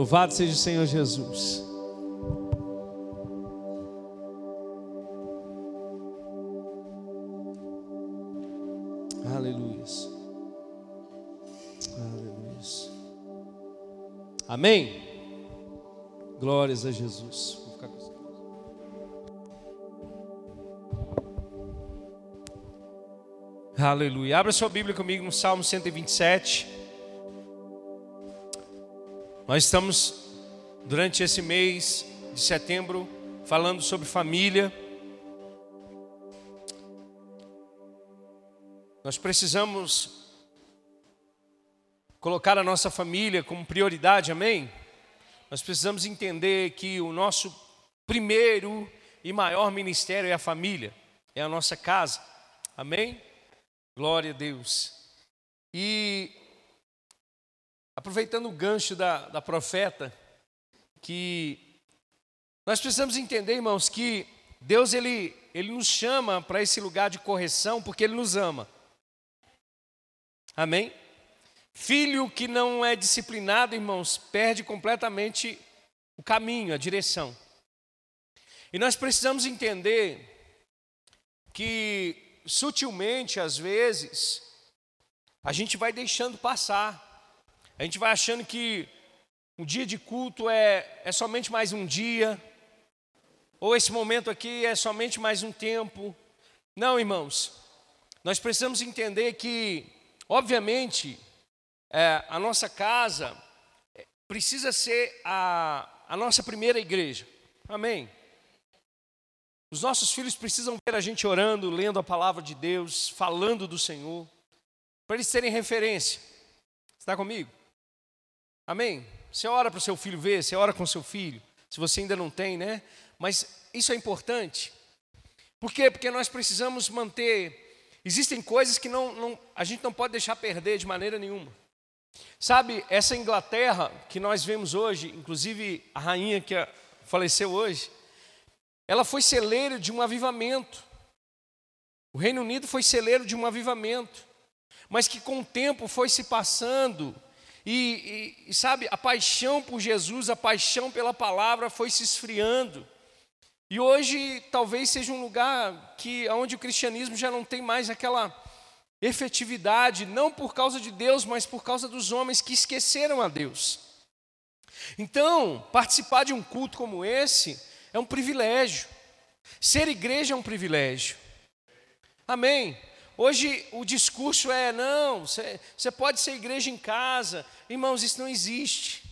Louvado seja o Senhor Jesus. Aleluia. Aleluia. Amém. Glórias a Jesus. Vou ficar com. Aleluia. Abra sua Bíblia comigo no Salmo 127. Nós estamos, durante esse mês de setembro, falando sobre família. Nós precisamos colocar a nossa família como prioridade, amém? Nós precisamos entender que o nosso primeiro e maior ministério é a família, é a nossa casa, amém? Glória a Deus. E aproveitando o gancho da, da profeta, que nós precisamos entender, irmãos, que Deus ele, ele nos chama para esse lugar de correção porque Ele nos ama. Amém? Filho que não é disciplinado, irmãos, perde completamente o caminho, a direção. E nós precisamos entender que sutilmente, às vezes, a gente vai deixando passar. A gente vai achando que um dia de culto é, é somente mais um dia, ou esse momento aqui é somente mais um tempo. Não, irmãos, nós precisamos entender que, obviamente, é, a nossa casa precisa ser a, a nossa primeira igreja. Amém? Os nossos filhos precisam ver a gente orando, lendo a palavra de Deus, falando do Senhor, para eles terem referência. Está comigo? Amém? Você ora para o seu filho ver, você ora com seu filho, se você ainda não tem, né? Mas isso é importante. Por quê? Porque nós precisamos manter. Existem coisas que não, não, a gente não pode deixar perder de maneira nenhuma. Sabe, essa Inglaterra que nós vemos hoje, inclusive a rainha que faleceu hoje, ela foi celeiro de um avivamento. O Reino Unido foi celeiro de um avivamento, mas que com o tempo foi se passando, e, e, e sabe, a paixão por Jesus, a paixão pela palavra foi se esfriando. E hoje talvez seja um lugar que onde o cristianismo já não tem mais aquela efetividade, não por causa de Deus, mas por causa dos homens que esqueceram a Deus. Então, participar de um culto como esse é um privilégio. Ser igreja é um privilégio. Amém. Hoje o discurso é: não, você pode ser igreja em casa. Irmãos, isso não existe.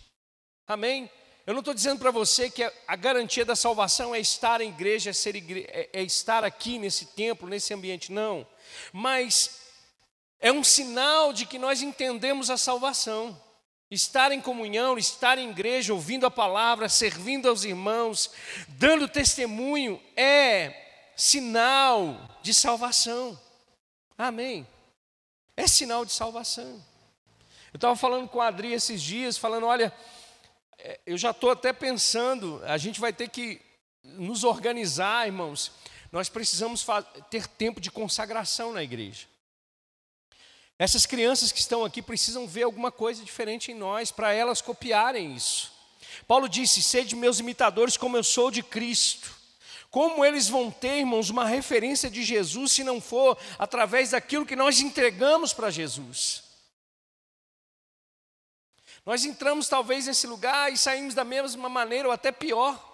Amém? Eu não estou dizendo para você que a garantia da salvação é estar em igreja, é, ser igre... é, é estar aqui nesse templo, nesse ambiente. Não. Mas é um sinal de que nós entendemos a salvação. Estar em comunhão, estar em igreja, ouvindo a palavra, servindo aos irmãos, dando testemunho, é sinal de salvação. Amém. É sinal de salvação. Eu estava falando com a Adri esses dias, falando: olha, é, eu já estou até pensando, a gente vai ter que nos organizar, irmãos. Nós precisamos ter tempo de consagração na igreja. Essas crianças que estão aqui precisam ver alguma coisa diferente em nós, para elas copiarem isso. Paulo disse: Sede meus imitadores, como eu sou de Cristo. Como eles vão ter, irmãos, uma referência de Jesus se não for através daquilo que nós entregamos para Jesus? Nós entramos talvez nesse lugar e saímos da mesma maneira ou até pior.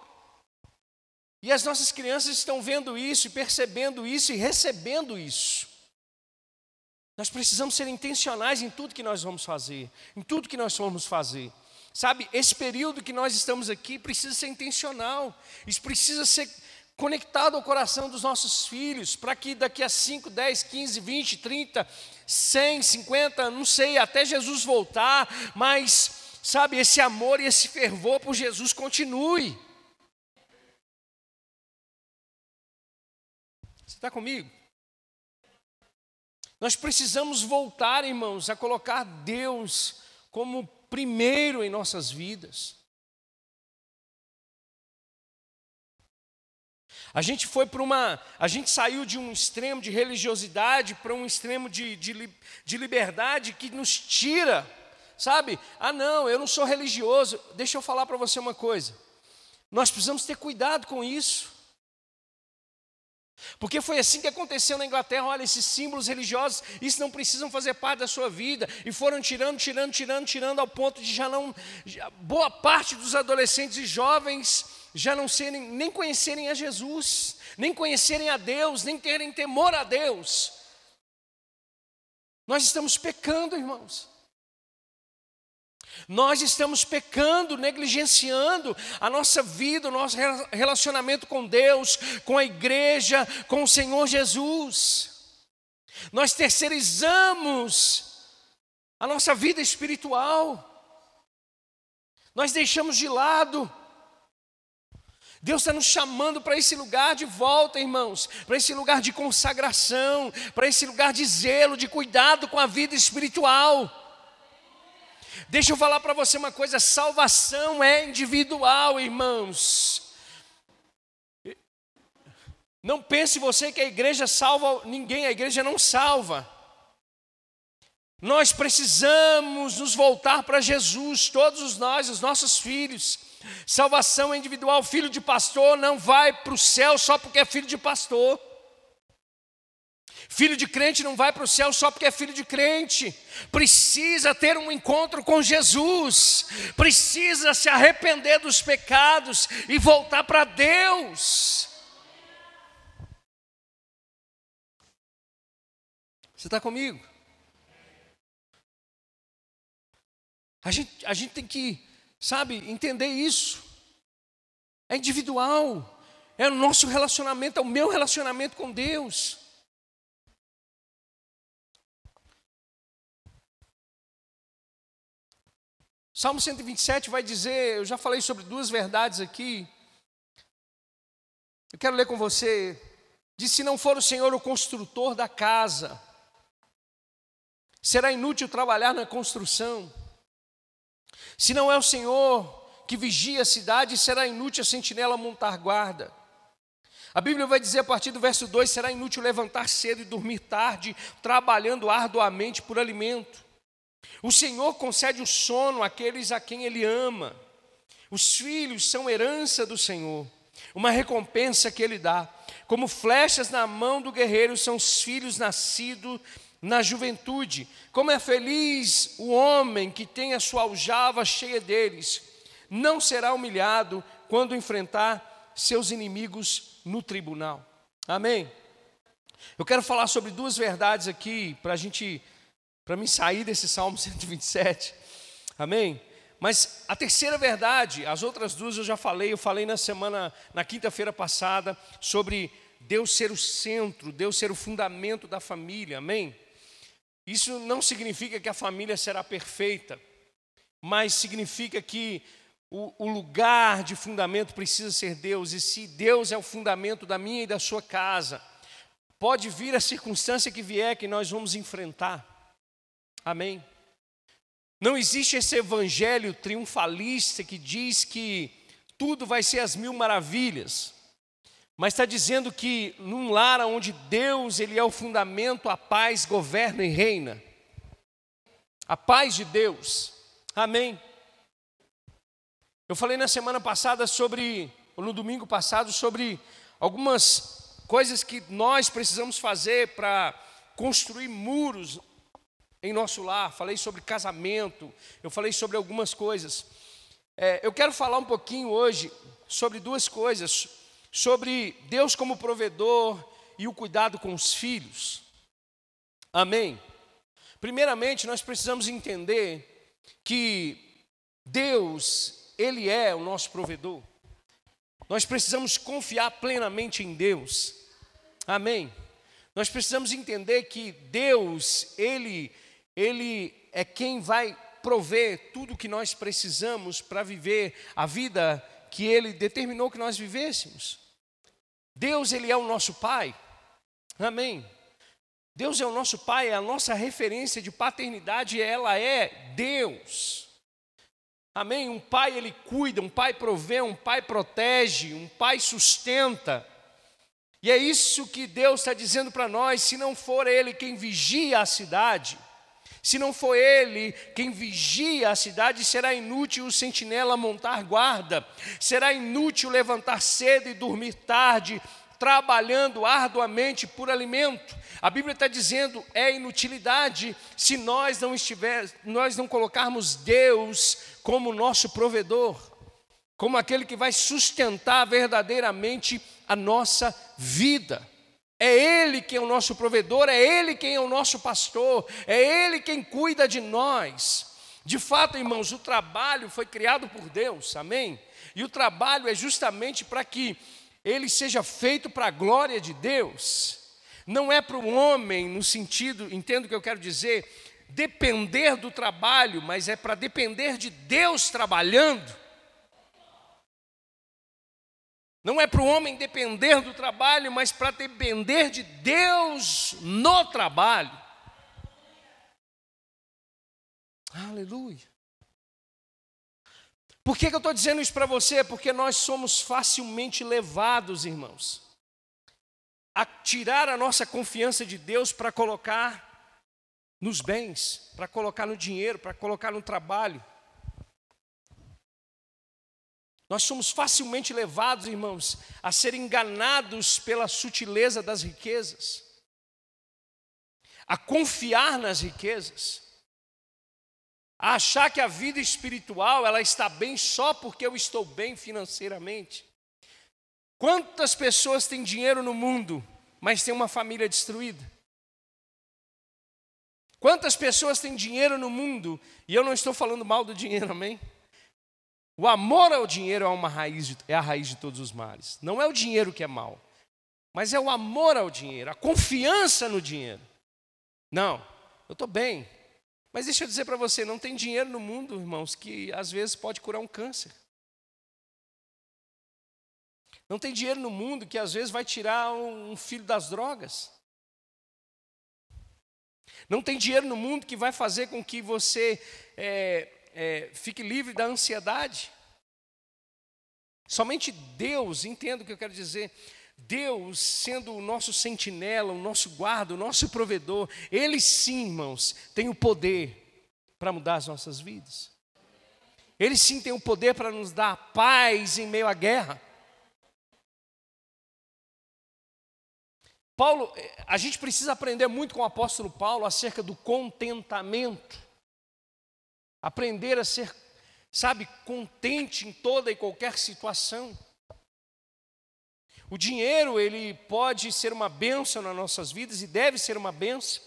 E as nossas crianças estão vendo isso, percebendo isso e recebendo isso. Nós precisamos ser intencionais em tudo que nós vamos fazer, em tudo que nós vamos fazer. Sabe, esse período que nós estamos aqui precisa ser intencional, isso precisa ser conectado ao coração dos nossos filhos, para que daqui a 5, 10, 15, 20, 30, 100, 50, não sei, até Jesus voltar, mas, sabe, esse amor e esse fervor por Jesus continue. Você está comigo? Nós precisamos voltar, irmãos, a colocar Deus como primeiro em nossas vidas. A gente foi para uma. A gente saiu de um extremo de religiosidade para um extremo de, de, de liberdade que nos tira, sabe? Ah, não, eu não sou religioso. Deixa eu falar para você uma coisa. Nós precisamos ter cuidado com isso. Porque foi assim que aconteceu na Inglaterra. Olha, esses símbolos religiosos, isso não precisam fazer parte da sua vida. E foram tirando, tirando, tirando, tirando, ao ponto de já não. Já, boa parte dos adolescentes e jovens já não serem, nem conhecerem a Jesus, nem conhecerem a Deus, nem terem temor a Deus. Nós estamos pecando, irmãos. Nós estamos pecando, negligenciando a nossa vida, o nosso relacionamento com Deus, com a igreja, com o Senhor Jesus. Nós terceirizamos a nossa vida espiritual. Nós deixamos de lado. Deus está nos chamando para esse lugar de volta, irmãos, para esse lugar de consagração, para esse lugar de zelo, de cuidado com a vida espiritual. Deixa eu falar para você uma coisa: salvação é individual, irmãos. Não pense você que a igreja salva ninguém, a igreja não salva. Nós precisamos nos voltar para Jesus, todos nós, os nossos filhos. Salvação individual, filho de pastor não vai para o céu só porque é filho de pastor. Filho de crente não vai para o céu só porque é filho de crente. Precisa ter um encontro com Jesus. Precisa se arrepender dos pecados e voltar para Deus. Você está comigo? A gente, a gente tem que, sabe, entender isso. É individual. É o nosso relacionamento, é o meu relacionamento com Deus. Salmo 127 vai dizer, eu já falei sobre duas verdades aqui. Eu quero ler com você. Diz: Se não for o Senhor o construtor da casa, será inútil trabalhar na construção. Se não é o Senhor que vigia a cidade, será inútil a sentinela montar guarda. A Bíblia vai dizer a partir do verso 2: será inútil levantar cedo e dormir tarde, trabalhando arduamente por alimento. O Senhor concede o sono àqueles a quem Ele ama. Os filhos são herança do Senhor, uma recompensa que Ele dá. Como flechas na mão do guerreiro são os filhos nascidos na juventude. Como é feliz o homem que tem a sua aljava cheia deles. Não será humilhado quando enfrentar seus inimigos no tribunal. Amém? Eu quero falar sobre duas verdades aqui para a gente para mim sair desse Salmo 127. Amém? Mas a terceira verdade, as outras duas eu já falei, eu falei na semana, na quinta-feira passada, sobre Deus ser o centro, Deus ser o fundamento da família, amém? Isso não significa que a família será perfeita, mas significa que o, o, lugar de fundamento precisa ser Deus, e se Deus é o fundamento da minha e da sua casa, pode vir a circunstância que vier que nós vamos enfrentar, Amém? Não existe esse evangelho triunfalista que diz que tudo vai ser as mil maravilhas, mas está dizendo que num lar onde Deus ele é o fundamento, a paz governa e reina. A paz de Deus. Amém. Eu falei na semana passada sobre, ou no domingo passado, sobre algumas coisas que nós precisamos fazer para construir muros em nosso lar, falei sobre casamento, eu falei sobre algumas coisas. É, eu quero falar um pouquinho hoje sobre duas coisas: sobre Deus como provedor e o cuidado com os filhos. Amém? Primeiramente, nós precisamos entender que Deus, Ele é o nosso provedor. Nós precisamos confiar plenamente em Deus. Amém? Nós precisamos entender que Deus, Ele ele é quem vai prover tudo o que nós precisamos para viver a vida que Ele determinou que nós vivêssemos. Deus, Ele é o nosso Pai. Amém. Deus é o nosso Pai, é a nossa referência de paternidade, ela é Deus. Amém? Um pai ele cuida, um pai provê, um pai protege, um pai sustenta. E é isso que Deus está dizendo para nós: se não for Ele quem vigia a cidade, Se não for ele quem vigia a cidade, será inútil o sentinela montar guarda, será inútil levantar cedo e dormir tarde, trabalhando arduamente por alimento. A Bíblia está dizendo é inutilidade se nós não estiver, nós não colocarmos Deus como nosso provedor, como aquele que vai sustentar verdadeiramente a nossa vida. É Ele quem é o nosso provedor, é Ele quem é o nosso pastor, é Ele quem cuida de nós. De fato, irmãos, o trabalho foi criado por Deus, amém? E o trabalho é justamente para que ele seja feito para a glória de Deus. Não é para o homem, no sentido, entendo o que eu quero dizer, depender do trabalho, mas é para depender de Deus trabalhando. Não é para o homem depender do trabalho, mas para depender de Deus no trabalho. Aleluia. Por que, que eu estou dizendo isso para você? Porque nós somos facilmente levados, irmãos, a tirar a nossa confiança de Deus para colocar nos bens, para colocar no dinheiro, para colocar no trabalho. Nós somos facilmente levados, irmãos, a ser enganados pela sutileza das riquezas, a confiar nas riquezas a achar que a vida espiritual ela está bem só porque eu estou bem financeiramente. Quantas pessoas têm dinheiro no mundo, mas têm uma família destruída? Quantas pessoas têm dinheiro no mundo, e eu não estou falando mal do dinheiro, amém? O amor ao dinheiro é, uma raiz de, é a raiz de todos os males. Não é o dinheiro que é mal, mas é o amor ao dinheiro, a confiança no dinheiro. Não, eu estou bem, mas deixa eu dizer para você, não tem dinheiro no mundo, irmãos, que às vezes pode curar um câncer. Não tem dinheiro no mundo que às vezes vai tirar um filho das drogas. Não tem dinheiro no mundo que vai fazer com que você é, é, fique livre da ansiedade. Somente Deus, entenda o que eu quero dizer, Deus, sendo o nosso sentinela, o nosso guarda, o nosso provedor, Ele sim, irmãos, tem o poder para mudar as nossas vidas. Ele sim tem o poder para nos dar paz em meio à guerra. Paulo, a gente precisa aprender muito com o apóstolo Paulo acerca do contentamento. Aprender a ser, sabe, contente em toda e qualquer situação. O dinheiro, ele pode ser uma bênção nas nossas vidas e deve ser uma bênção,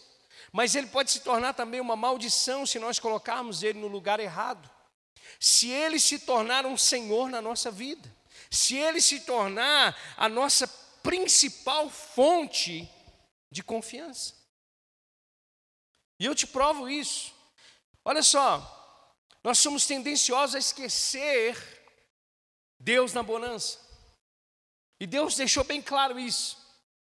mas ele pode se tornar também uma maldição se nós colocarmos ele no lugar errado. Se ele se tornar um senhor na nossa vida, se ele se tornar a nossa principal fonte de confiança. E eu te provo isso. Olha só, nós somos tendenciosos a esquecer Deus na bonança. E Deus deixou bem claro isso.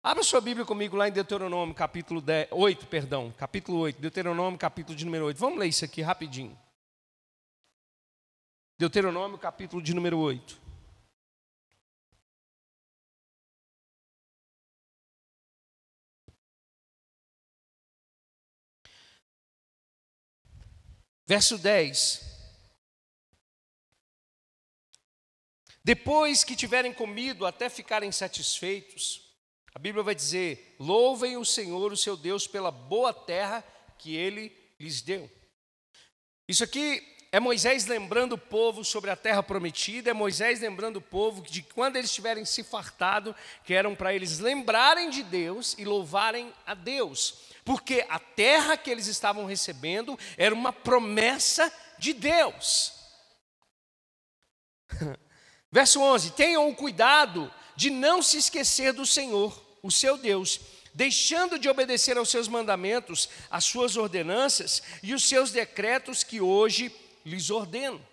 Abra sua Bíblia comigo lá em Deuteronômio, capítulo 10, 8, perdão, capítulo 8, Deuteronômio, capítulo de número 8. Vamos ler isso aqui rapidinho. Deuteronômio, capítulo de número 8. Verso 10. Depois que tiverem comido até ficarem satisfeitos, a Bíblia vai dizer: louvem o Senhor, o seu Deus, pela boa terra que ele lhes deu. Isso aqui é Moisés lembrando o povo sobre a terra prometida, é Moisés lembrando o povo de quando eles tiverem se fartado, que eram para eles lembrarem de Deus e louvarem a Deus, porque a terra que eles estavam recebendo era uma promessa de Deus. Verso 11: Tenham o cuidado de não se esquecer do Senhor, o seu Deus, deixando de obedecer aos seus mandamentos, às suas ordenanças e os seus decretos que hoje lhes ordeno.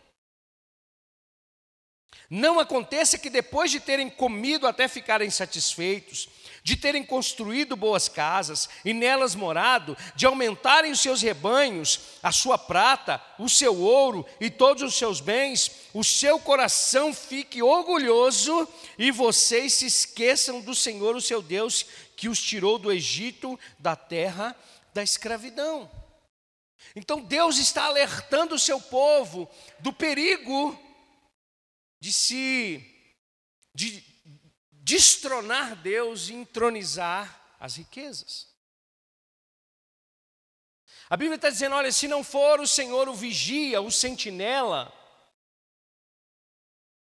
Não aconteça que depois de terem comido até ficarem satisfeitos, de terem construído boas casas e nelas morado, de aumentarem os seus rebanhos, a sua prata, o seu ouro e todos os seus bens, o seu coração fique orgulhoso e vocês se esqueçam do Senhor, o seu Deus, que os tirou do Egito, da terra da escravidão. Então Deus está alertando o seu povo do perigo de se de destronar Deus e entronizar as riquezas. A Bíblia está dizendo: olha, se não for o Senhor o vigia, o sentinela,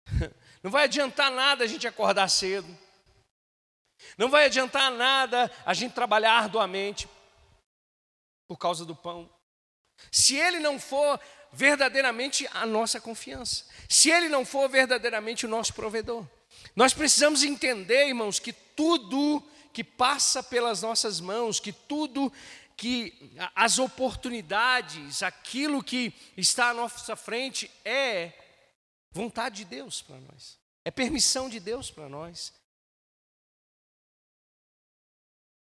não vai adiantar nada a gente acordar cedo, não vai adiantar nada a gente trabalhar arduamente por causa do pão. Se ele não for verdadeiramente a nossa confiança, se ele não for verdadeiramente o nosso provedor. Nós precisamos entender, irmãos, que tudo que passa pelas nossas mãos, que tudo que as oportunidades, aquilo que está à nossa frente é vontade de Deus para nós, é permissão de Deus para nós.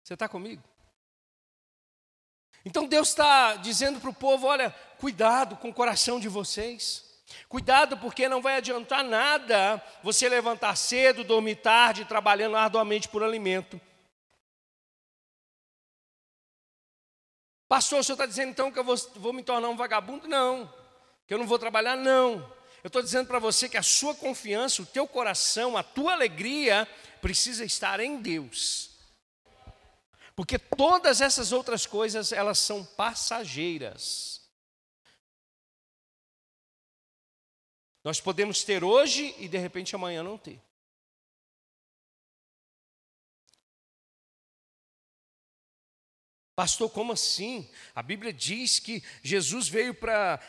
Você está comigo? Então Deus está dizendo para o povo: olha, cuidado com o coração de vocês. Cuidado, porque não vai adiantar nada você levantar cedo, dormir tarde, trabalhando arduamente por alimento. Pastor, o senhor está dizendo então que eu vou, vou me tornar um vagabundo? Não. Que eu não vou trabalhar? Não. Eu estou dizendo para você que a sua confiança, o teu coração, a tua alegria precisa estar em Deus. Porque todas essas outras coisas, elas são passageiras. Nós podemos ter hoje e de repente amanhã não ter. Pastor, como assim? A Bíblia diz que Jesus veio para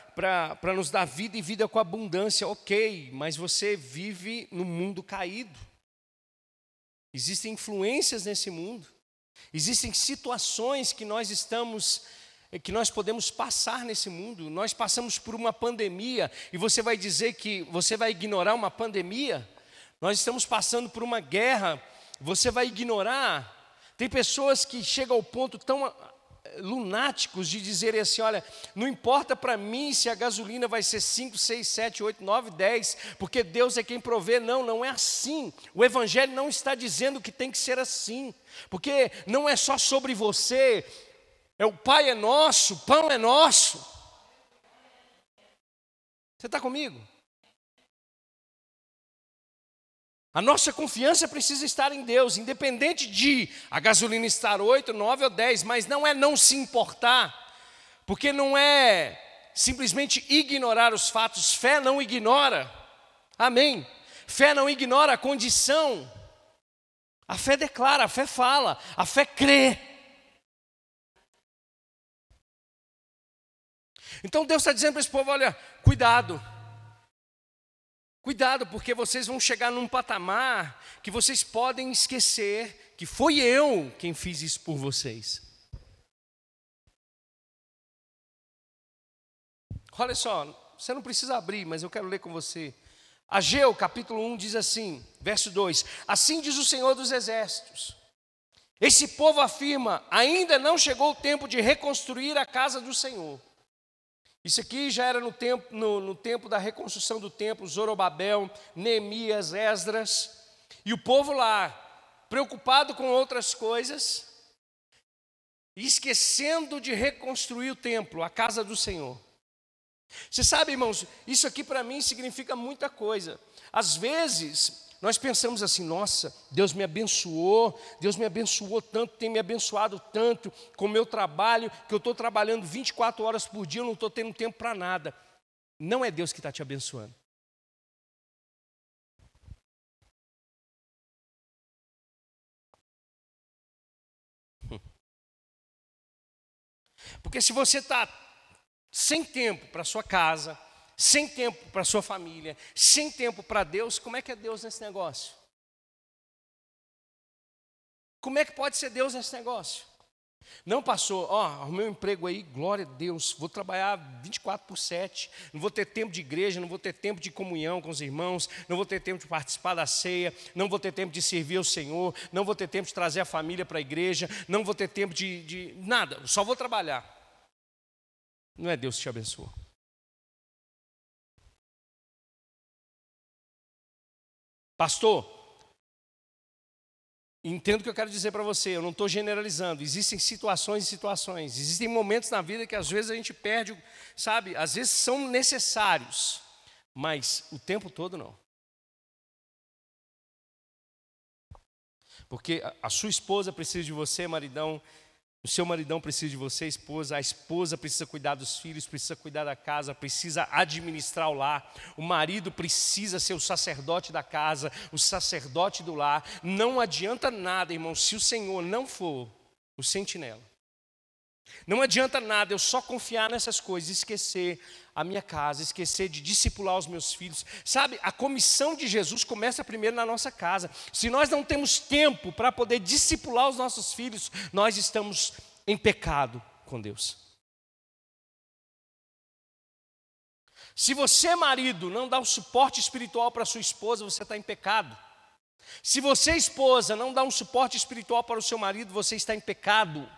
nos dar vida e vida com abundância. Ok, mas você vive no mundo caído. Existem influências nesse mundo. Existem situações que nós estamos que nós podemos passar nesse mundo. Nós passamos por uma pandemia e você vai dizer que você vai ignorar uma pandemia? Nós estamos passando por uma guerra, você vai ignorar? Tem pessoas que chegam ao ponto tão lunáticos de dizerem assim: olha, não importa para mim se a gasolina vai ser 5, 6, 7, 8, 9, 10, porque Deus é quem provê. Não, não é assim. O Evangelho não está dizendo que tem que ser assim, porque não é só sobre você, é o Pai é nosso, o pão é nosso. Você está comigo? A nossa confiança precisa estar em Deus, independente de a gasolina estar 8, 9 ou 10, mas não é não se importar, porque não é simplesmente ignorar os fatos, fé não ignora, amém? Fé não ignora a condição, a fé declara, a fé fala, a fé crê. Então Deus está dizendo para esse povo: olha, cuidado, Cuidado, porque vocês vão chegar num patamar que vocês podem esquecer que foi eu quem fiz isso por vocês. Olha só, você não precisa abrir, mas eu quero ler com você. Ageu, capítulo 1, diz assim, verso 2: Assim diz o Senhor dos Exércitos: Esse povo afirma: ainda não chegou o tempo de reconstruir a casa do Senhor. Isso aqui já era no tempo, no, no tempo da reconstrução do templo, Zorobabel, Neemias, Esdras, e o povo lá, preocupado com outras coisas, esquecendo de reconstruir o templo, a casa do Senhor. Você sabe, irmãos, isso aqui para mim significa muita coisa. Às vezes, nós pensamos assim: nossa, Deus me abençoou, Deus me abençoou tanto, tem me abençoado tanto com o meu trabalho, que eu estou trabalhando 24 horas por dia, eu não estou tendo tempo para nada. Não é Deus que está te abençoando. Porque se você está sem tempo para sua casa, sem tempo para sua família, sem tempo para Deus, como é que é Deus nesse negócio? Como é que pode ser Deus nesse negócio? Não passou, ó, o meu emprego aí, glória a Deus, vou trabalhar 24 por 7, não vou ter tempo de igreja, não vou ter tempo de comunhão com os irmãos, não vou ter tempo de participar da ceia, não vou ter tempo de servir ao Senhor, não vou ter tempo de trazer a família para a igreja, não vou ter tempo de, de nada, só vou trabalhar. Não é Deus que te abençoa. Pastor, entendo o que eu quero dizer para você, eu não estou generalizando. Existem situações e situações. Existem momentos na vida que às vezes a gente perde, sabe? Às vezes são necessários, mas o tempo todo não. Porque a sua esposa precisa de você, maridão, o seu maridão precisa de você, esposa, a esposa precisa cuidar dos filhos, precisa cuidar da casa, precisa administrar o lar, o marido precisa ser o sacerdote da casa, o sacerdote do lar. Não adianta nada, irmão, se o Senhor não for o sentinela. Não adianta nada eu só confiar nessas coisas, esquecer a minha casa, esquecer de discipular os meus filhos. Sabe, a comissão de Jesus começa primeiro na nossa casa. Se nós não temos tempo para poder discipular os nossos filhos, nós estamos em pecado com Deus. Se você, marido, não dá o suporte espiritual para sua esposa, você está em pecado. Se você, esposa, não dá um suporte espiritual para o seu marido, você está em pecado.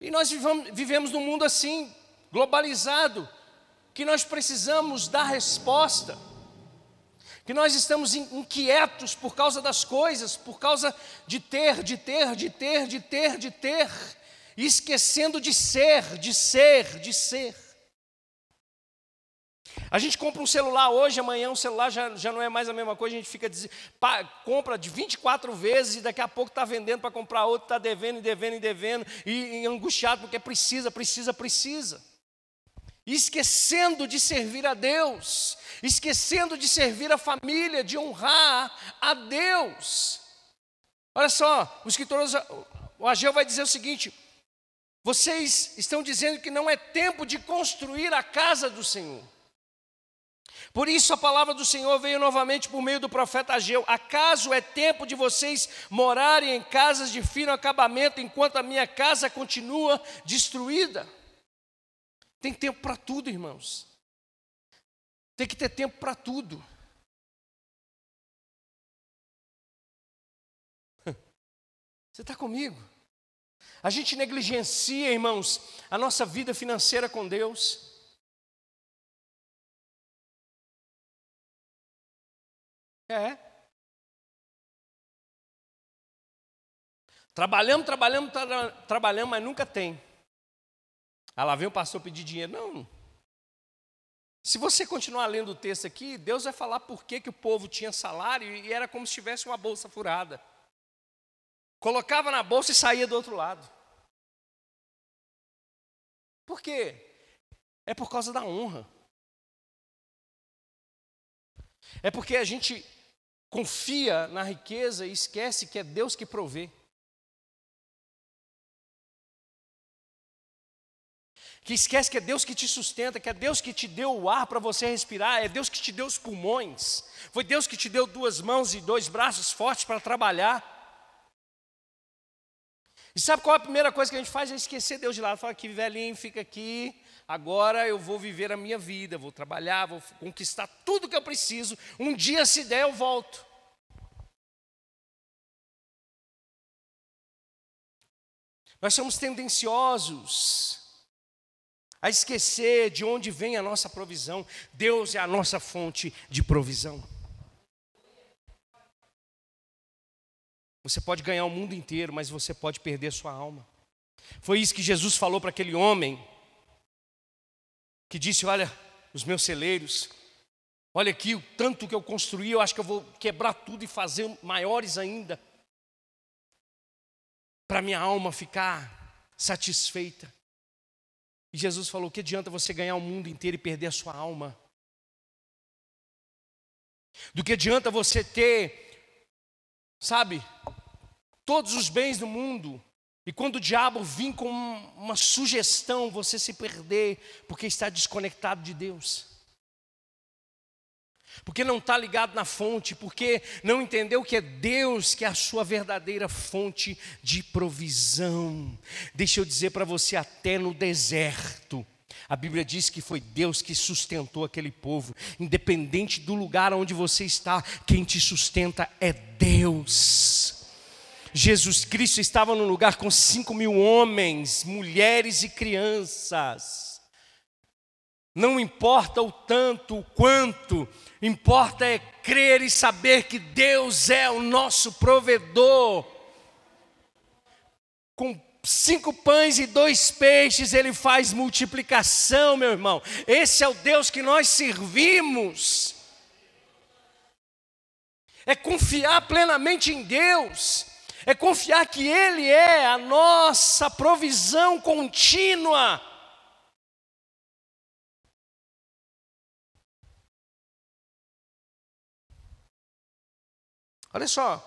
E nós vivemos num mundo assim, globalizado, que nós precisamos dar resposta, que nós estamos inquietos por causa das coisas, por causa de ter, de ter, de ter, de ter, de ter, esquecendo de ser, de ser, de ser. A gente compra um celular hoje, amanhã o celular já, já não é mais a mesma coisa, a gente fica compra de 24 vezes e daqui a pouco está vendendo para comprar outro, está devendo e devendo e devendo, e, e angustiado porque precisa, precisa, precisa. E esquecendo de servir a Deus, esquecendo de servir a família, de honrar a Deus. Olha só, o escritor, o Ageu vai dizer o seguinte: vocês estão dizendo que não é tempo de construir a casa do Senhor. Por isso a palavra do Senhor veio novamente por meio do profeta Ageu: Acaso é tempo de vocês morarem em casas de fino acabamento enquanto a minha casa continua destruída? Tem tempo para tudo, irmãos. Tem que ter tempo para tudo. Você está comigo? A gente negligencia, irmãos, a nossa vida financeira com Deus. É. Trabalhamos, trabalhamos, tra trabalhamos, mas nunca tem. Ah, lá vem o pastor pedir dinheiro. Não. Se você continuar lendo o texto aqui, Deus vai falar por que, que o povo tinha salário e era como se tivesse uma bolsa furada. Colocava na bolsa e saía do outro lado. Por quê? É por causa da honra. É porque a gente confia na riqueza e esquece que é Deus que provê. Que esquece que é Deus que te sustenta, que é Deus que te deu o ar para você respirar, é Deus que te deu os pulmões, foi Deus que te deu duas mãos e dois braços fortes para trabalhar. E sabe qual é a primeira coisa que a gente faz? É esquecer Deus de lado. Fala aqui, velhinho, fica aqui, agora eu vou viver a minha vida, vou trabalhar, vou conquistar tudo que eu preciso. Um dia, se der, eu volto. Nós somos tendenciosos a esquecer de onde vem a nossa provisão. Deus é a nossa fonte de provisão. Você pode ganhar o mundo inteiro, mas você pode perder sua alma. Foi isso que Jesus falou para aquele homem que disse: Olha, os meus celeiros, olha aqui o tanto que eu construí, eu acho que eu vou quebrar tudo e fazer maiores ainda, para minha alma ficar satisfeita. E Jesus falou: que adianta você ganhar o mundo inteiro e perder a sua alma? Do que adianta você ter, sabe, todos os bens do mundo e quando o diabo vir com uma sugestão, você se perder, porque está desconectado de Deus. Porque não está ligado na fonte, porque não entendeu que é Deus que é a sua verdadeira fonte de provisão. Deixa eu dizer para você, até no deserto, a Bíblia diz que foi Deus que sustentou aquele povo, independente do lugar onde você está, quem te sustenta é Deus. Jesus Cristo estava num lugar com cinco mil homens, mulheres e crianças. Não importa o tanto, o quanto, importa é crer e saber que Deus é o nosso provedor. Com cinco pães e dois peixes, Ele faz multiplicação, meu irmão. Esse é o Deus que nós servimos. É confiar plenamente em Deus, é confiar que Ele é a nossa provisão contínua. Olha só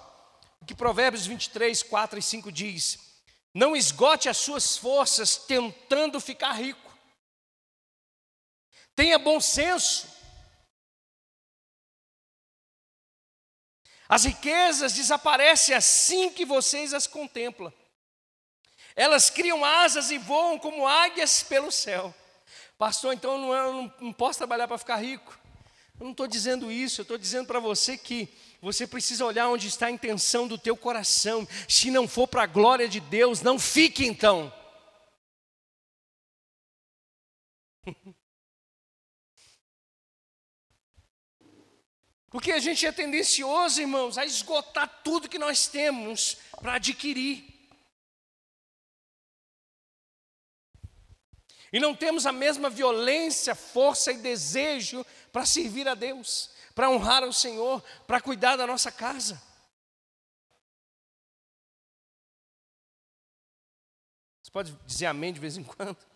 o que Provérbios 23, 4 e 5 diz: Não esgote as suas forças tentando ficar rico. Tenha bom senso. As riquezas desaparecem assim que vocês as contemplam. Elas criam asas e voam como águias pelo céu. Pastor, então não, eu não, não posso trabalhar para ficar rico. Eu não estou dizendo isso, eu estou dizendo para você que você precisa olhar onde está a intenção do teu coração. Se não for para a glória de Deus, não fique então. Porque a gente é tendencioso, irmãos, a esgotar tudo que nós temos para adquirir. E não temos a mesma violência, força e desejo para servir a Deus, para honrar ao Senhor, para cuidar da nossa casa. Você pode dizer amém de vez em quando?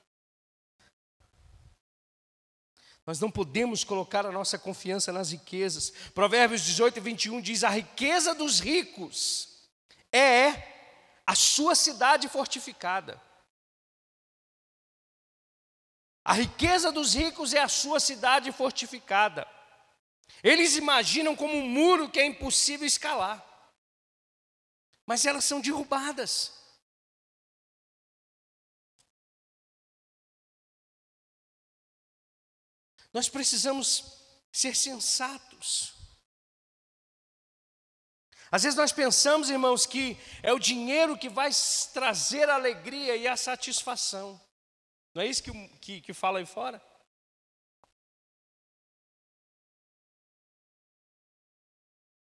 Nós não podemos colocar a nossa confiança nas riquezas. Provérbios 18 e 21 diz: A riqueza dos ricos é a sua cidade fortificada. A riqueza dos ricos é a sua cidade fortificada. Eles imaginam como um muro que é impossível escalar, mas elas são derrubadas. Nós precisamos ser sensatos. Às vezes nós pensamos, irmãos, que é o dinheiro que vai trazer a alegria e a satisfação. Não é isso que, que, que fala aí fora?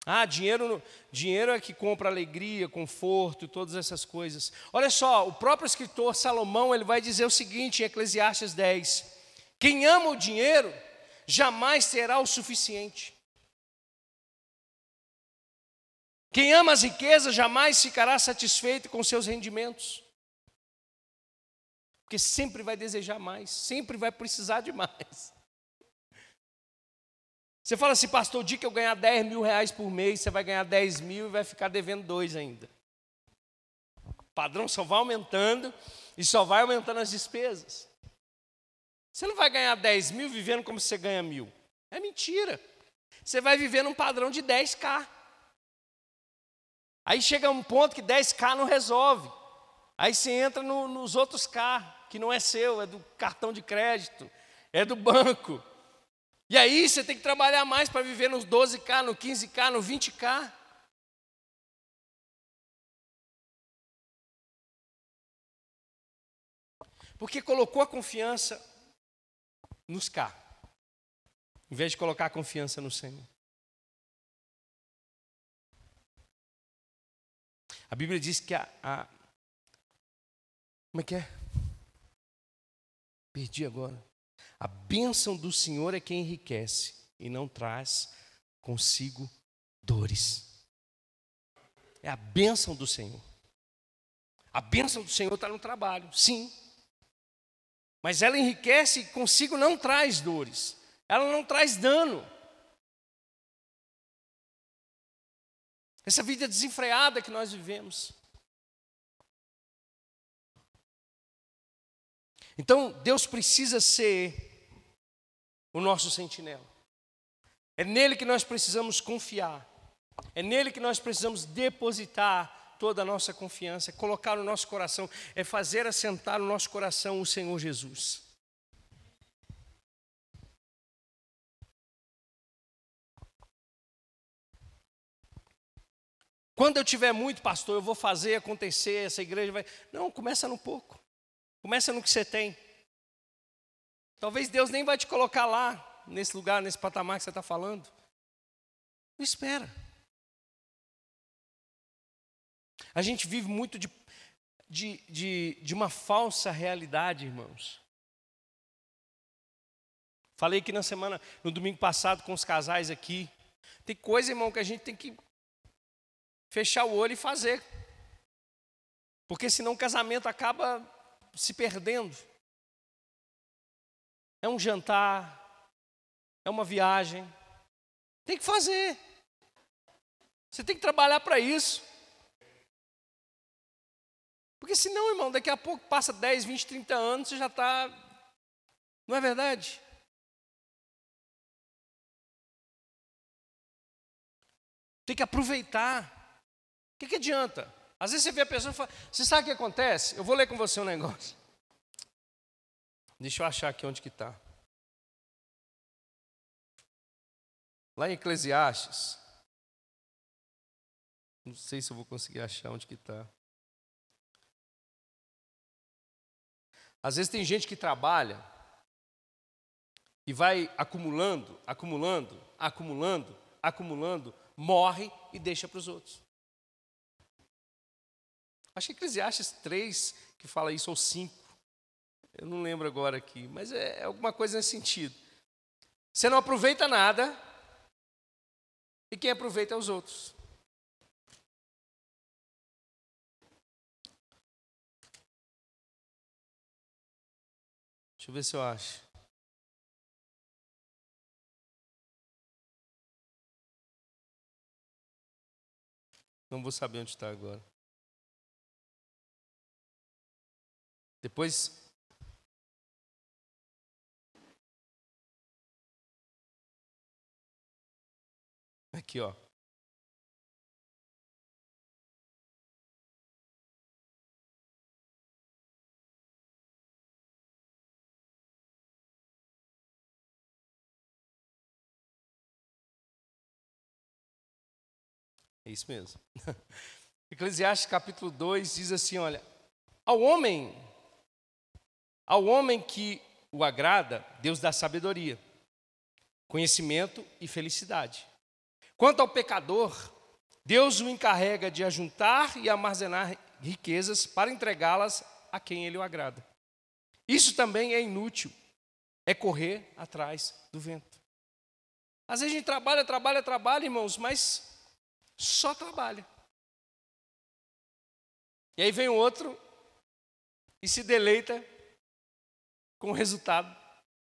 Ah, dinheiro, dinheiro é que compra alegria, conforto, todas essas coisas. Olha só, o próprio escritor Salomão, ele vai dizer o seguinte em Eclesiastes 10: Quem ama o dinheiro jamais terá o suficiente. Quem ama as riquezas jamais ficará satisfeito com seus rendimentos. Porque sempre vai desejar mais, sempre vai precisar de mais. Você fala assim, pastor, o dia que eu ganhar 10 mil reais por mês, você vai ganhar 10 mil e vai ficar devendo dois ainda. O padrão só vai aumentando e só vai aumentando as despesas. Você não vai ganhar 10 mil vivendo como você ganha mil. É mentira. Você vai viver num padrão de 10k. Aí chega um ponto que 10k não resolve. Aí você entra no, nos outros K que não é seu, é do cartão de crédito, é do banco. E aí você tem que trabalhar mais para viver nos 12K, no 15K, no 20K. Porque colocou a confiança nos K, em vez de colocar a confiança no Senhor. A Bíblia diz que a, a como é que é? Perdi agora. A bênção do Senhor é quem enriquece e não traz consigo dores. É a bênção do Senhor. A bênção do Senhor está no trabalho, sim. Mas ela enriquece e consigo não traz dores. Ela não traz dano. Essa vida desenfreada que nós vivemos. Então, Deus precisa ser o nosso sentinela. É nele que nós precisamos confiar. É nele que nós precisamos depositar toda a nossa confiança, é colocar no nosso coração, é fazer assentar no nosso coração o Senhor Jesus. Quando eu tiver muito, pastor, eu vou fazer acontecer, essa igreja vai. Não, começa no pouco. Começa no que você tem. Talvez Deus nem vai te colocar lá, nesse lugar, nesse patamar que você está falando. Não espera. A gente vive muito de, de, de, de uma falsa realidade, irmãos. Falei que na semana, no domingo passado, com os casais aqui. Tem coisa, irmão, que a gente tem que fechar o olho e fazer. Porque senão o casamento acaba se perdendo. É um jantar, é uma viagem. Tem que fazer. Você tem que trabalhar para isso. Porque senão, irmão, daqui a pouco passa 10, 20, 30 anos, você já está. Não é verdade? Tem que aproveitar. O que, que adianta? Às vezes você vê a pessoa e fala, você sabe o que acontece? Eu vou ler com você um negócio. Deixa eu achar aqui onde que está. Lá em Eclesiastes. Não sei se eu vou conseguir achar onde que está. Às vezes tem gente que trabalha e vai acumulando, acumulando, acumulando, acumulando, morre e deixa para os outros. Acho que Eclesiastes 3 que fala isso, ou 5. Eu não lembro agora aqui, mas é, é alguma coisa nesse sentido. Você não aproveita nada, e quem aproveita é os outros. Deixa eu ver se eu acho. Não vou saber onde está agora. Depois. Aqui, ó. É isso mesmo. Eclesiastes capítulo 2 diz assim: olha, ao homem ao homem que o agrada, Deus dá sabedoria, conhecimento e felicidade. Quanto ao pecador, Deus o encarrega de ajuntar e armazenar riquezas para entregá-las a quem ele o agrada. Isso também é inútil, é correr atrás do vento. Às vezes a gente trabalha, trabalha, trabalha, irmãos, mas só trabalha. E aí vem o outro e se deleita com o resultado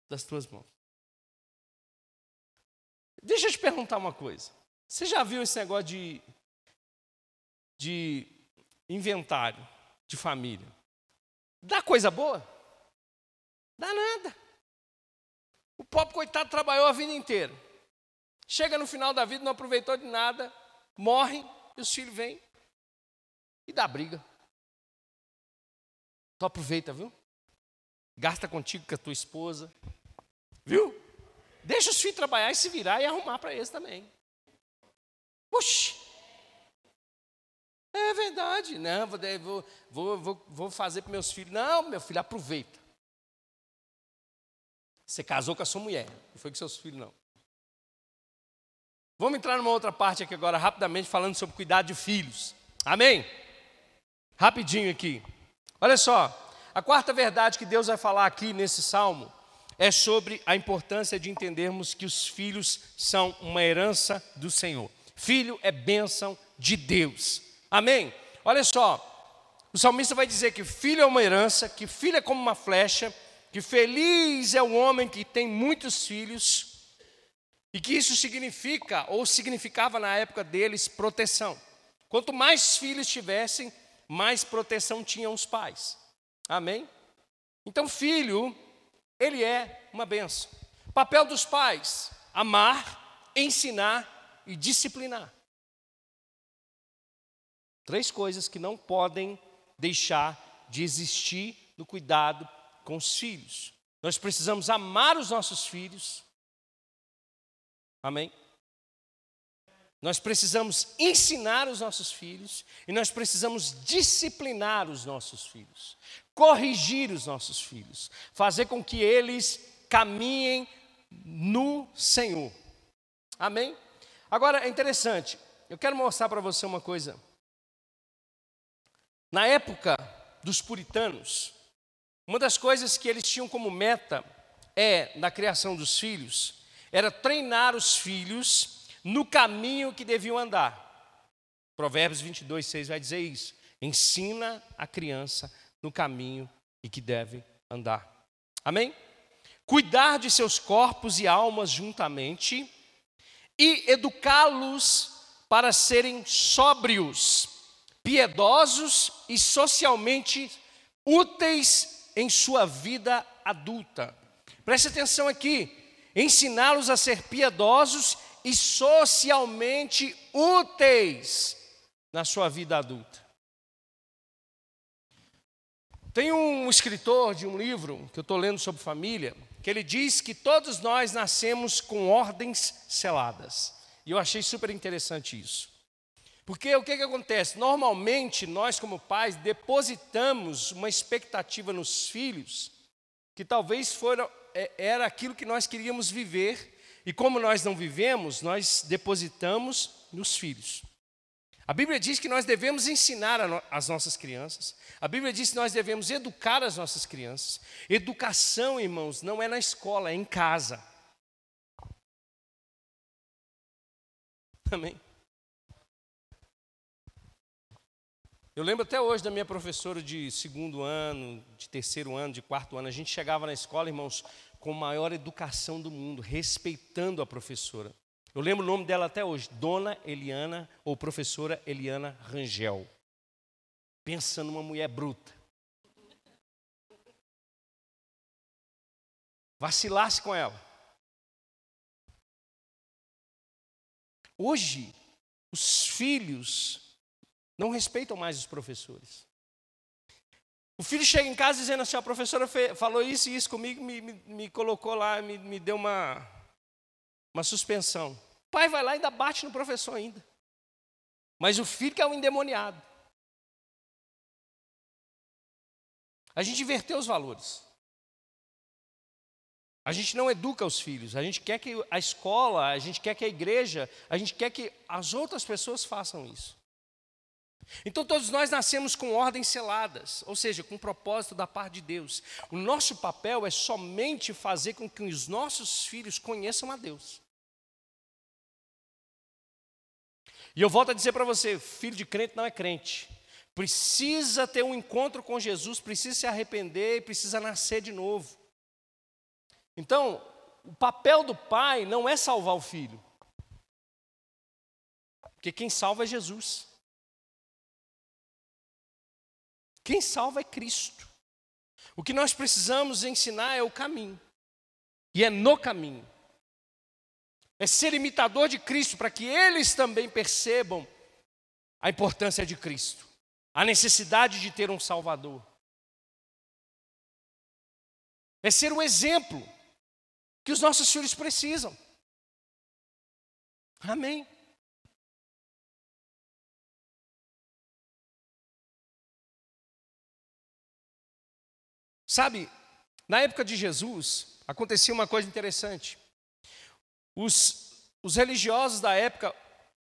das tuas mãos. Deixa eu te perguntar uma coisa. Você já viu esse negócio de, de inventário de família? Dá coisa boa? Dá nada. O pobre coitado trabalhou a vida inteira. Chega no final da vida, não aproveitou de nada, morre e os filhos vêm e dá briga. Tu aproveita, viu? Gasta contigo com a tua esposa. Viu? Deixa os filhos trabalhar e se virar e arrumar para eles também. Oxi! É verdade. Não, vou, vou, vou, vou fazer para meus filhos. Não, meu filho, aproveita. Você casou com a sua mulher, não foi com seus filhos, não. Vamos entrar numa outra parte aqui agora, rapidamente, falando sobre cuidado de filhos. Amém? Rapidinho aqui. Olha só, a quarta verdade que Deus vai falar aqui nesse salmo é sobre a importância de entendermos que os filhos são uma herança do Senhor. Filho é bênção de Deus. Amém? Olha só, o salmista vai dizer que filho é uma herança, que filho é como uma flecha, que feliz é o homem que tem muitos filhos, e que isso significa, ou significava na época deles, proteção. Quanto mais filhos tivessem, mais proteção tinham os pais. Amém? Então, filho, ele é uma benção. Papel dos pais: amar, ensinar e disciplinar. Três coisas que não podem deixar de existir no cuidado com os filhos. Nós precisamos amar os nossos filhos. Amém? Nós precisamos ensinar os nossos filhos e nós precisamos disciplinar os nossos filhos, corrigir os nossos filhos, fazer com que eles caminhem no Senhor. Amém? Agora é interessante, eu quero mostrar para você uma coisa. Na época dos puritanos, uma das coisas que eles tinham como meta é, na criação dos filhos, era treinar os filhos no caminho que deviam andar. Provérbios 22, 6 vai dizer isso. Ensina a criança no caminho e que deve andar. Amém? Cuidar de seus corpos e almas juntamente e educá-los para serem sóbrios, piedosos e socialmente úteis em sua vida adulta. Preste atenção aqui. Ensiná-los a ser piedosos e socialmente úteis na sua vida adulta. Tem um escritor de um livro que eu estou lendo sobre família, que ele diz que todos nós nascemos com ordens seladas. E eu achei super interessante isso. Porque o que, que acontece? Normalmente, nós, como pais, depositamos uma expectativa nos filhos que talvez fora, é, era aquilo que nós queríamos viver, e como nós não vivemos, nós depositamos nos filhos. A Bíblia diz que nós devemos ensinar as nossas crianças. A Bíblia diz que nós devemos educar as nossas crianças. Educação, irmãos, não é na escola, é em casa. Amém. Eu lembro até hoje da minha professora de segundo ano, de terceiro ano, de quarto ano. A gente chegava na escola, irmãos, com a maior educação do mundo, respeitando a professora. Eu lembro o nome dela até hoje, Dona Eliana, ou professora Eliana Rangel. Pensa numa mulher bruta. Vacilasse com ela. Hoje, os filhos não respeitam mais os professores. O filho chega em casa dizendo assim: a professora falou isso e isso comigo, me, me, me colocou lá, me, me deu uma, uma suspensão. O pai vai lá e ainda bate no professor ainda. Mas o filho que é um endemoniado. A gente inverteu os valores. A gente não educa os filhos, a gente quer que a escola, a gente quer que a igreja, a gente quer que as outras pessoas façam isso. Então todos nós nascemos com ordens seladas, ou seja, com propósito da parte de Deus. O nosso papel é somente fazer com que os nossos filhos conheçam a Deus. E eu volto a dizer para você: filho de crente não é crente. Precisa ter um encontro com Jesus, precisa se arrepender e precisa nascer de novo. Então, o papel do pai não é salvar o filho. Porque quem salva é Jesus. Quem salva é Cristo. O que nós precisamos ensinar é o caminho. E é no caminho é ser imitador de Cristo, para que eles também percebam a importância de Cristo, a necessidade de ter um Salvador. É ser o exemplo que os nossos filhos precisam. Amém. Sabe, na época de Jesus, acontecia uma coisa interessante. Os, os religiosos da época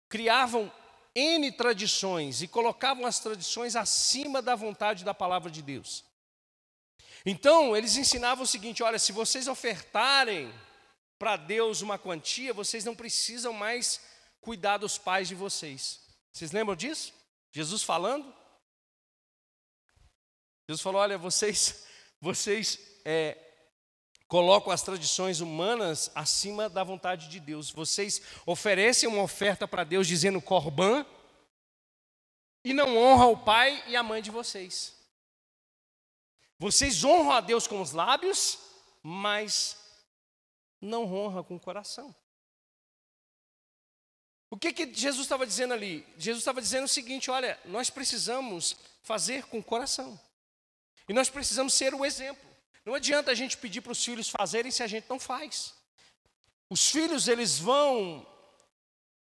criavam N tradições e colocavam as tradições acima da vontade da palavra de Deus. Então, eles ensinavam o seguinte: olha, se vocês ofertarem para Deus uma quantia, vocês não precisam mais cuidar dos pais de vocês. Vocês lembram disso? Jesus falando? Jesus falou: olha, vocês, vocês é, colocam as tradições humanas acima da vontade de Deus. Vocês oferecem uma oferta para Deus dizendo corban e não honram o pai e a mãe de vocês. Vocês honram a Deus com os lábios, mas não honram com o coração. O que, que Jesus estava dizendo ali? Jesus estava dizendo o seguinte: olha, nós precisamos fazer com o coração. E nós precisamos ser o exemplo. Não adianta a gente pedir para os filhos fazerem se a gente não faz. Os filhos, eles vão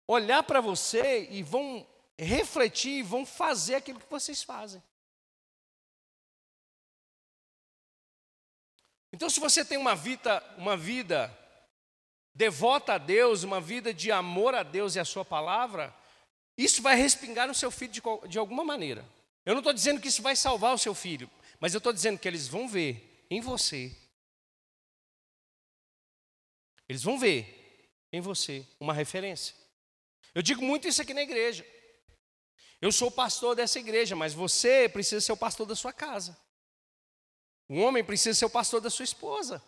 olhar para você e vão refletir e vão fazer aquilo que vocês fazem. Então, se você tem uma vida, uma vida devota a Deus, uma vida de amor a Deus e a Sua palavra, isso vai respingar no seu filho de, de alguma maneira. Eu não estou dizendo que isso vai salvar o seu filho, mas eu estou dizendo que eles vão ver em você. Eles vão ver em você uma referência. Eu digo muito isso aqui na igreja. Eu sou o pastor dessa igreja, mas você precisa ser o pastor da sua casa. O homem precisa ser o pastor da sua esposa.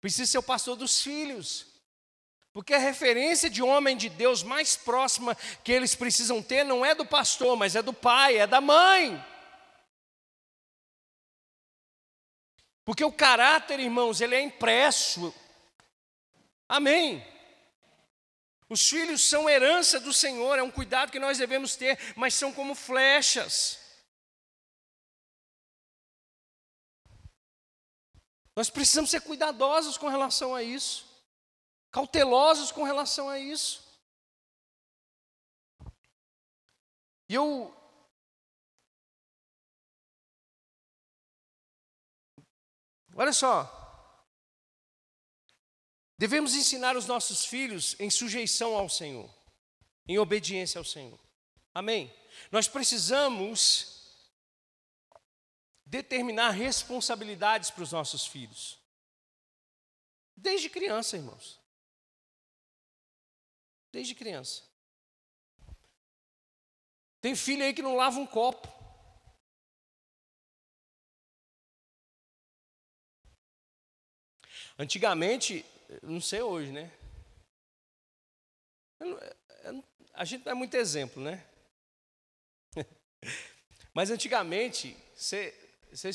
Precisa ser o pastor dos filhos. Porque a referência de homem de Deus mais próxima que eles precisam ter não é do pastor, mas é do pai, é da mãe. Porque o caráter, irmãos, ele é impresso. Amém. Os filhos são herança do Senhor, é um cuidado que nós devemos ter, mas são como flechas. Nós precisamos ser cuidadosos com relação a isso, cautelosos com relação a isso. E eu. Olha só, Devemos ensinar os nossos filhos em sujeição ao Senhor, em obediência ao Senhor. Amém? Nós precisamos determinar responsabilidades para os nossos filhos. Desde criança, irmãos. Desde criança. Tem filho aí que não lava um copo. Antigamente, não sei hoje, né? a gente não é muito exemplo, né? Mas antigamente, você, você,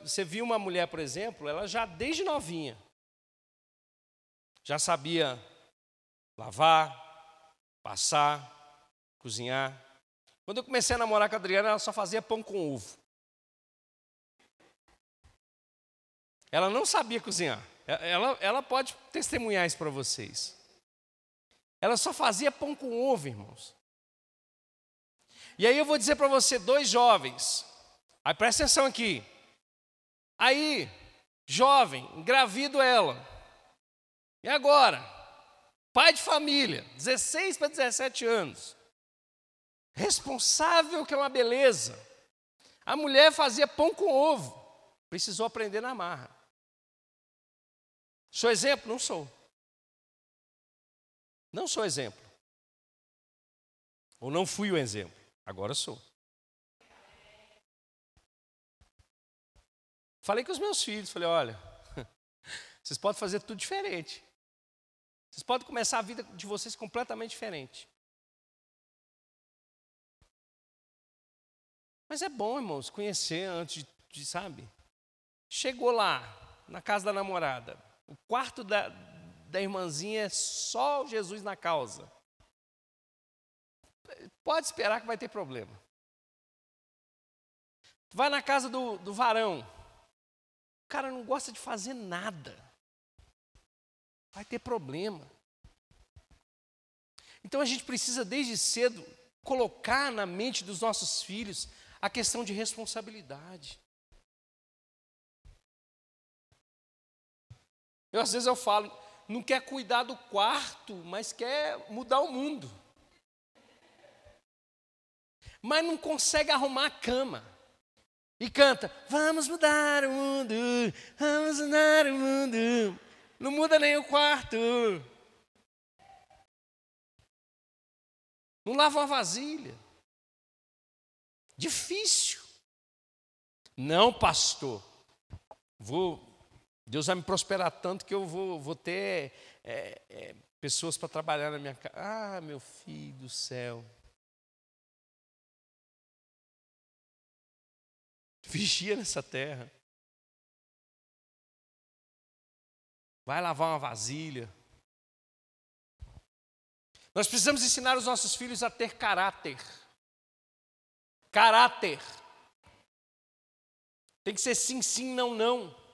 você viu uma mulher, por exemplo, ela já desde novinha, já sabia lavar, passar, cozinhar. Quando eu comecei a namorar com a Adriana, ela só fazia pão com ovo. Ela não sabia cozinhar. Ela, ela pode testemunhar isso para vocês. Ela só fazia pão com ovo, irmãos. E aí eu vou dizer para você, dois jovens, aí presta atenção aqui. Aí, jovem, engravido ela. E agora? Pai de família, 16 para 17 anos. Responsável que é uma beleza. A mulher fazia pão com ovo. Precisou aprender na marra. Sou exemplo? Não sou. Não sou exemplo. Ou não fui o exemplo. Agora sou. Falei com os meus filhos, falei, olha, vocês podem fazer tudo diferente. Vocês podem começar a vida de vocês completamente diferente. Mas é bom, irmãos, conhecer antes de, de sabe? Chegou lá, na casa da namorada. O quarto da, da irmãzinha é só Jesus na causa. Pode esperar que vai ter problema. Vai na casa do, do varão. O cara não gosta de fazer nada. Vai ter problema. Então a gente precisa desde cedo colocar na mente dos nossos filhos a questão de responsabilidade. Eu às vezes eu falo, não quer cuidar do quarto, mas quer mudar o mundo. Mas não consegue arrumar a cama. E canta: Vamos mudar o mundo, vamos mudar o mundo. Não muda nem o quarto. Não lava uma vasilha. Difícil. Não, pastor. Vou Deus vai me prosperar tanto que eu vou, vou ter é, é, pessoas para trabalhar na minha casa. Ah, meu filho do céu. Vigia nessa terra. Vai lavar uma vasilha. Nós precisamos ensinar os nossos filhos a ter caráter. Caráter. Tem que ser sim, sim, não, não.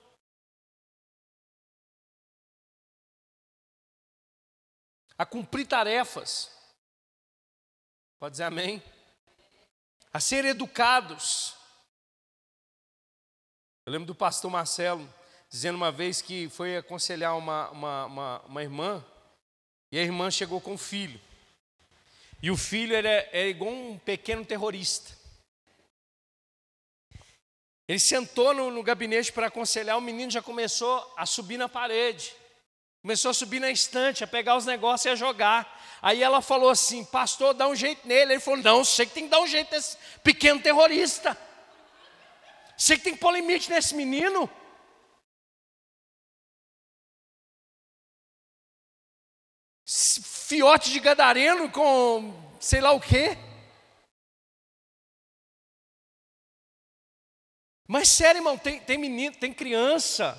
A cumprir tarefas. Pode dizer amém? A ser educados. Eu lembro do pastor Marcelo, dizendo uma vez que foi aconselhar uma, uma, uma, uma irmã, e a irmã chegou com o filho. E o filho era, era igual um pequeno terrorista. Ele sentou no, no gabinete para aconselhar, o menino já começou a subir na parede. Começou a subir na estante, a pegar os negócios e a jogar. Aí ela falou assim: Pastor, dá um jeito nele. Ele falou: Não, você que tem que dar um jeito nesse pequeno terrorista. Você que tem que pôr limite nesse menino. Fiote de gadareno com sei lá o quê. Mas sério, irmão, tem, tem menino, tem criança,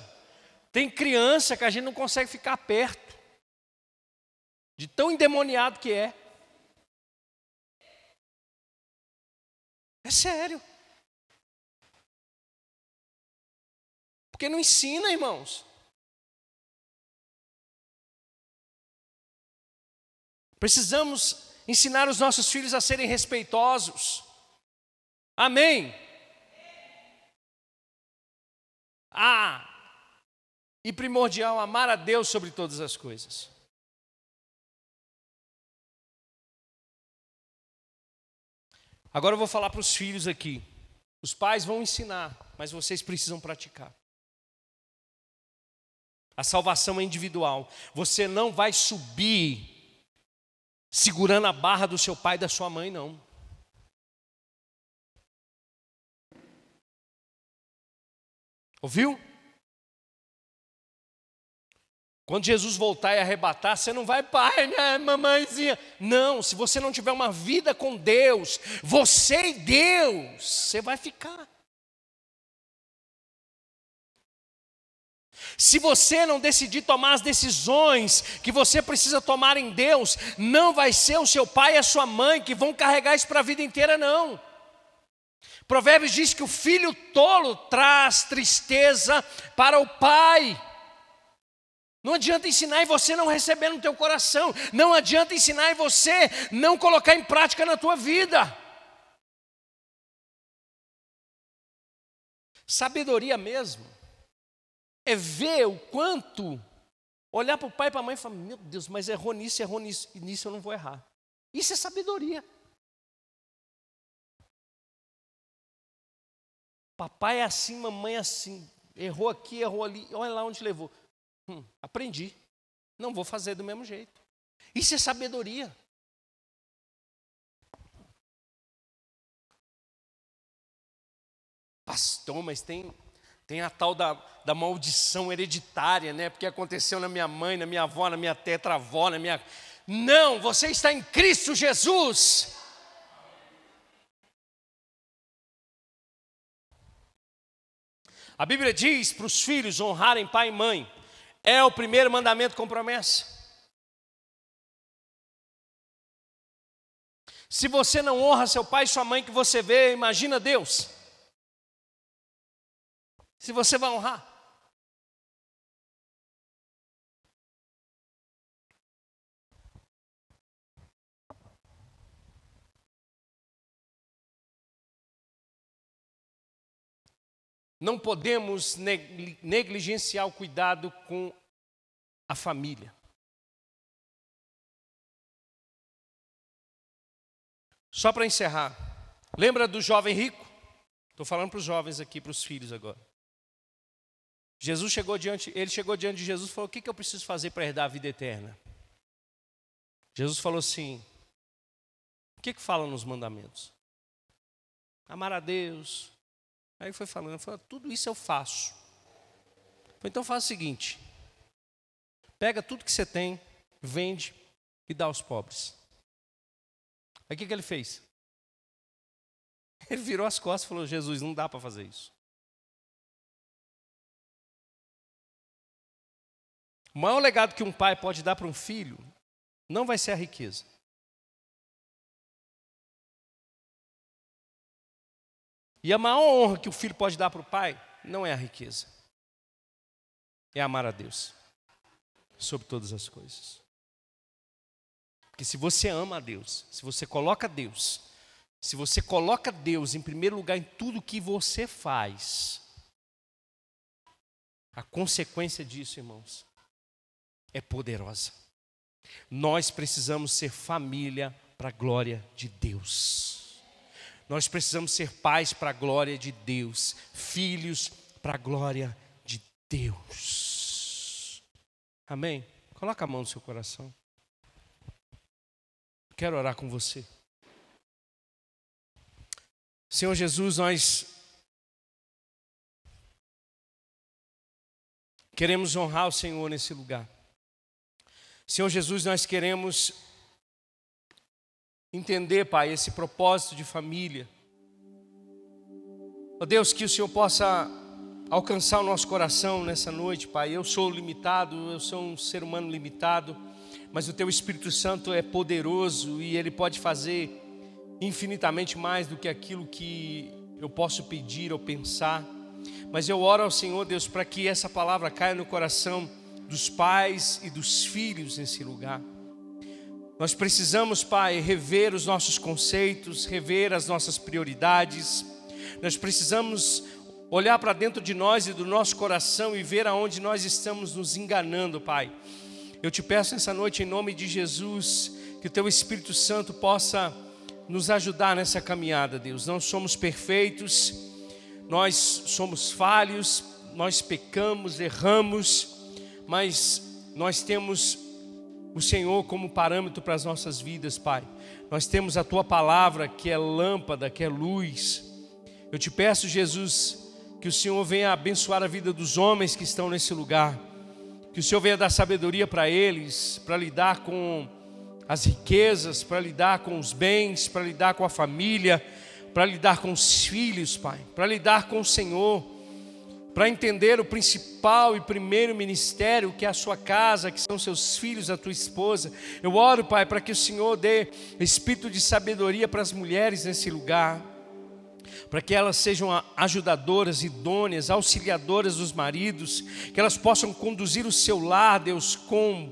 tem criança que a gente não consegue ficar perto, de tão endemoniado que é. É sério. Porque não ensina, irmãos. Precisamos ensinar os nossos filhos a serem respeitosos. Amém. Ah, e primordial amar a Deus sobre todas as coisas. Agora eu vou falar para os filhos aqui. Os pais vão ensinar, mas vocês precisam praticar. A salvação é individual. Você não vai subir segurando a barra do seu pai e da sua mãe, não. Ouviu? Quando Jesus voltar e arrebatar, você não vai, pai, minha mamãezinha. Não, se você não tiver uma vida com Deus, você e Deus, você vai ficar. Se você não decidir tomar as decisões que você precisa tomar em Deus, não vai ser o seu pai e a sua mãe que vão carregar isso para a vida inteira, não. Provérbios diz que o filho tolo traz tristeza para o pai. Não adianta ensinar e você não receber no teu coração. Não adianta ensinar e você não colocar em prática na tua vida. Sabedoria mesmo é ver o quanto, olhar para o pai e para a mãe e falar: Meu Deus, mas errou nisso, errou nisso, e nisso eu não vou errar. Isso é sabedoria. Papai é assim, mamãe é assim. Errou aqui, errou ali, olha lá onde levou. Hum, aprendi. Não vou fazer do mesmo jeito. Isso é sabedoria. Pastor, mas tem tem a tal da, da maldição hereditária, né? Porque aconteceu na minha mãe, na minha avó, na minha tetravó, na minha. Não, você está em Cristo Jesus. A Bíblia diz para os filhos honrarem pai e mãe, é o primeiro mandamento com promessa. Se você não honra seu pai e sua mãe que você vê, imagina Deus se você vai honrar. Não podemos negligenciar o cuidado com a família. Só para encerrar, lembra do jovem rico? Estou falando para os jovens aqui, para os filhos agora. Jesus chegou diante, ele chegou diante de Jesus e falou: O que, que eu preciso fazer para herdar a vida eterna? Jesus falou assim: O que, que fala nos mandamentos? Amar a Deus. Aí foi falando, falou, tudo isso eu faço. Falei, então faz o seguinte: pega tudo que você tem, vende e dá aos pobres. Aí o que, que ele fez? Ele virou as costas e falou: Jesus, não dá para fazer isso. O maior legado que um pai pode dar para um filho não vai ser a riqueza. E a maior honra que o filho pode dar para o pai não é a riqueza, é amar a Deus sobre todas as coisas. Porque se você ama a Deus, se você coloca Deus, se você coloca Deus em primeiro lugar em tudo que você faz, a consequência disso, irmãos, é poderosa. Nós precisamos ser família para a glória de Deus. Nós precisamos ser pais para a glória de Deus, filhos para a glória de Deus. Amém? Coloca a mão no seu coração. Quero orar com você. Senhor Jesus, nós queremos honrar o Senhor nesse lugar. Senhor Jesus, nós queremos entender, Pai, esse propósito de família. Ó oh Deus, que o Senhor possa alcançar o nosso coração nessa noite, Pai. Eu sou limitado, eu sou um ser humano limitado, mas o Teu Espírito Santo é poderoso e Ele pode fazer infinitamente mais do que aquilo que eu posso pedir ou pensar. Mas eu oro ao Senhor, Deus, para que essa palavra caia no coração dos pais e dos filhos nesse lugar. Nós precisamos, Pai, rever os nossos conceitos, rever as nossas prioridades. Nós precisamos olhar para dentro de nós e do nosso coração e ver aonde nós estamos nos enganando, Pai. Eu te peço essa noite, em nome de Jesus, que o Teu Espírito Santo possa nos ajudar nessa caminhada, Deus. Não somos perfeitos, nós somos falhos, nós pecamos, erramos, mas nós temos o Senhor como parâmetro para as nossas vidas, Pai. Nós temos a tua palavra que é lâmpada, que é luz. Eu te peço, Jesus, que o Senhor venha abençoar a vida dos homens que estão nesse lugar. Que o Senhor venha dar sabedoria para eles, para lidar com as riquezas, para lidar com os bens, para lidar com a família, para lidar com os filhos, Pai, para lidar com o Senhor, para entender o principal e primeiro ministério que é a sua casa, que são seus filhos, a tua esposa. Eu oro, Pai, para que o Senhor dê espírito de sabedoria para as mulheres nesse lugar, para que elas sejam ajudadoras, idôneas, auxiliadoras dos maridos, que elas possam conduzir o seu lar, Deus, com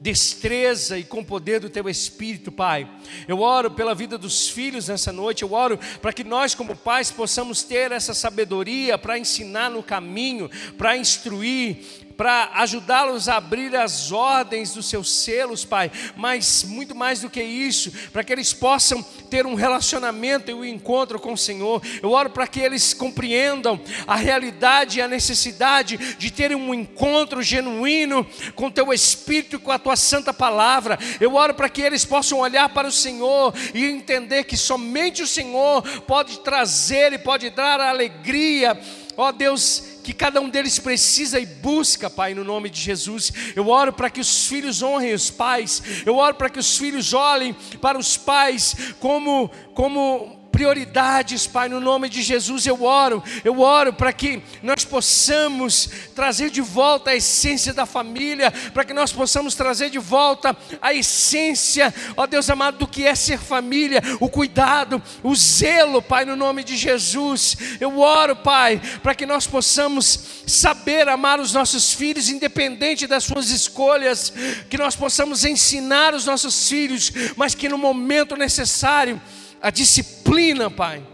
destreza e com poder do teu espírito, Pai. Eu oro pela vida dos filhos nessa noite, eu oro para que nós, como pais, possamos ter essa sabedoria para ensinar no caminho, para instruir, para ajudá-los a abrir as ordens dos seus selos, Pai, mas muito mais do que isso, para que eles possam ter um relacionamento e um encontro com o Senhor. Eu oro para que eles compreendam a realidade e a necessidade de terem um encontro genuíno com o Teu Espírito e com a Tua Santa Palavra. Eu oro para que eles possam olhar para o Senhor e entender que somente o Senhor pode trazer e pode dar alegria. Ó Deus, que cada um deles precisa e busca, Pai, no nome de Jesus. Eu oro para que os filhos honrem os pais. Eu oro para que os filhos olhem para os pais como como prioridades, Pai, no nome de Jesus eu oro, eu oro para que nós possamos trazer de volta a essência da família, para que nós possamos trazer de volta a essência, ó Deus amado, do que é ser família, o cuidado, o zelo, Pai, no nome de Jesus. Eu oro, Pai, para que nós possamos saber amar os nossos filhos, independente das suas escolhas, que nós possamos ensinar os nossos filhos, mas que no momento necessário, a disciplina, Pai,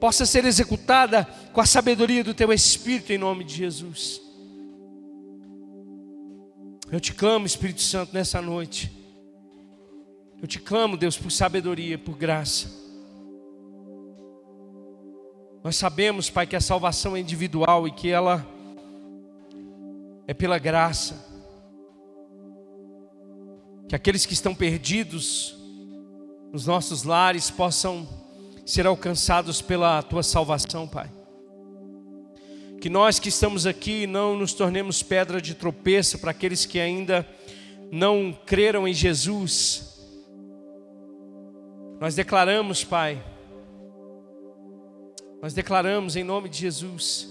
possa ser executada com a sabedoria do Teu Espírito, em nome de Jesus. Eu te clamo, Espírito Santo, nessa noite. Eu te clamo, Deus, por sabedoria, por graça. Nós sabemos, Pai, que a salvação é individual e que ela é pela graça. Que aqueles que estão perdidos os nossos lares possam ser alcançados pela tua salvação, Pai. Que nós que estamos aqui não nos tornemos pedra de tropeço para aqueles que ainda não creram em Jesus. Nós declaramos, Pai, nós declaramos em nome de Jesus,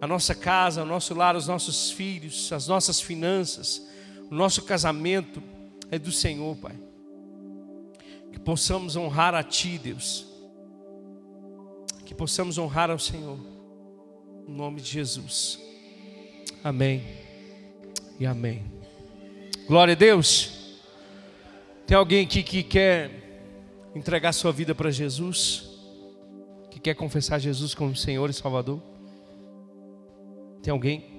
a nossa casa, o nosso lar, os nossos filhos, as nossas finanças, o nosso casamento é do Senhor, Pai que possamos honrar a Ti, Deus, que possamos honrar ao Senhor, em nome de Jesus, amém e amém. Glória a Deus. Tem alguém aqui que quer entregar sua vida para Jesus? Que quer confessar Jesus como Senhor e Salvador? Tem alguém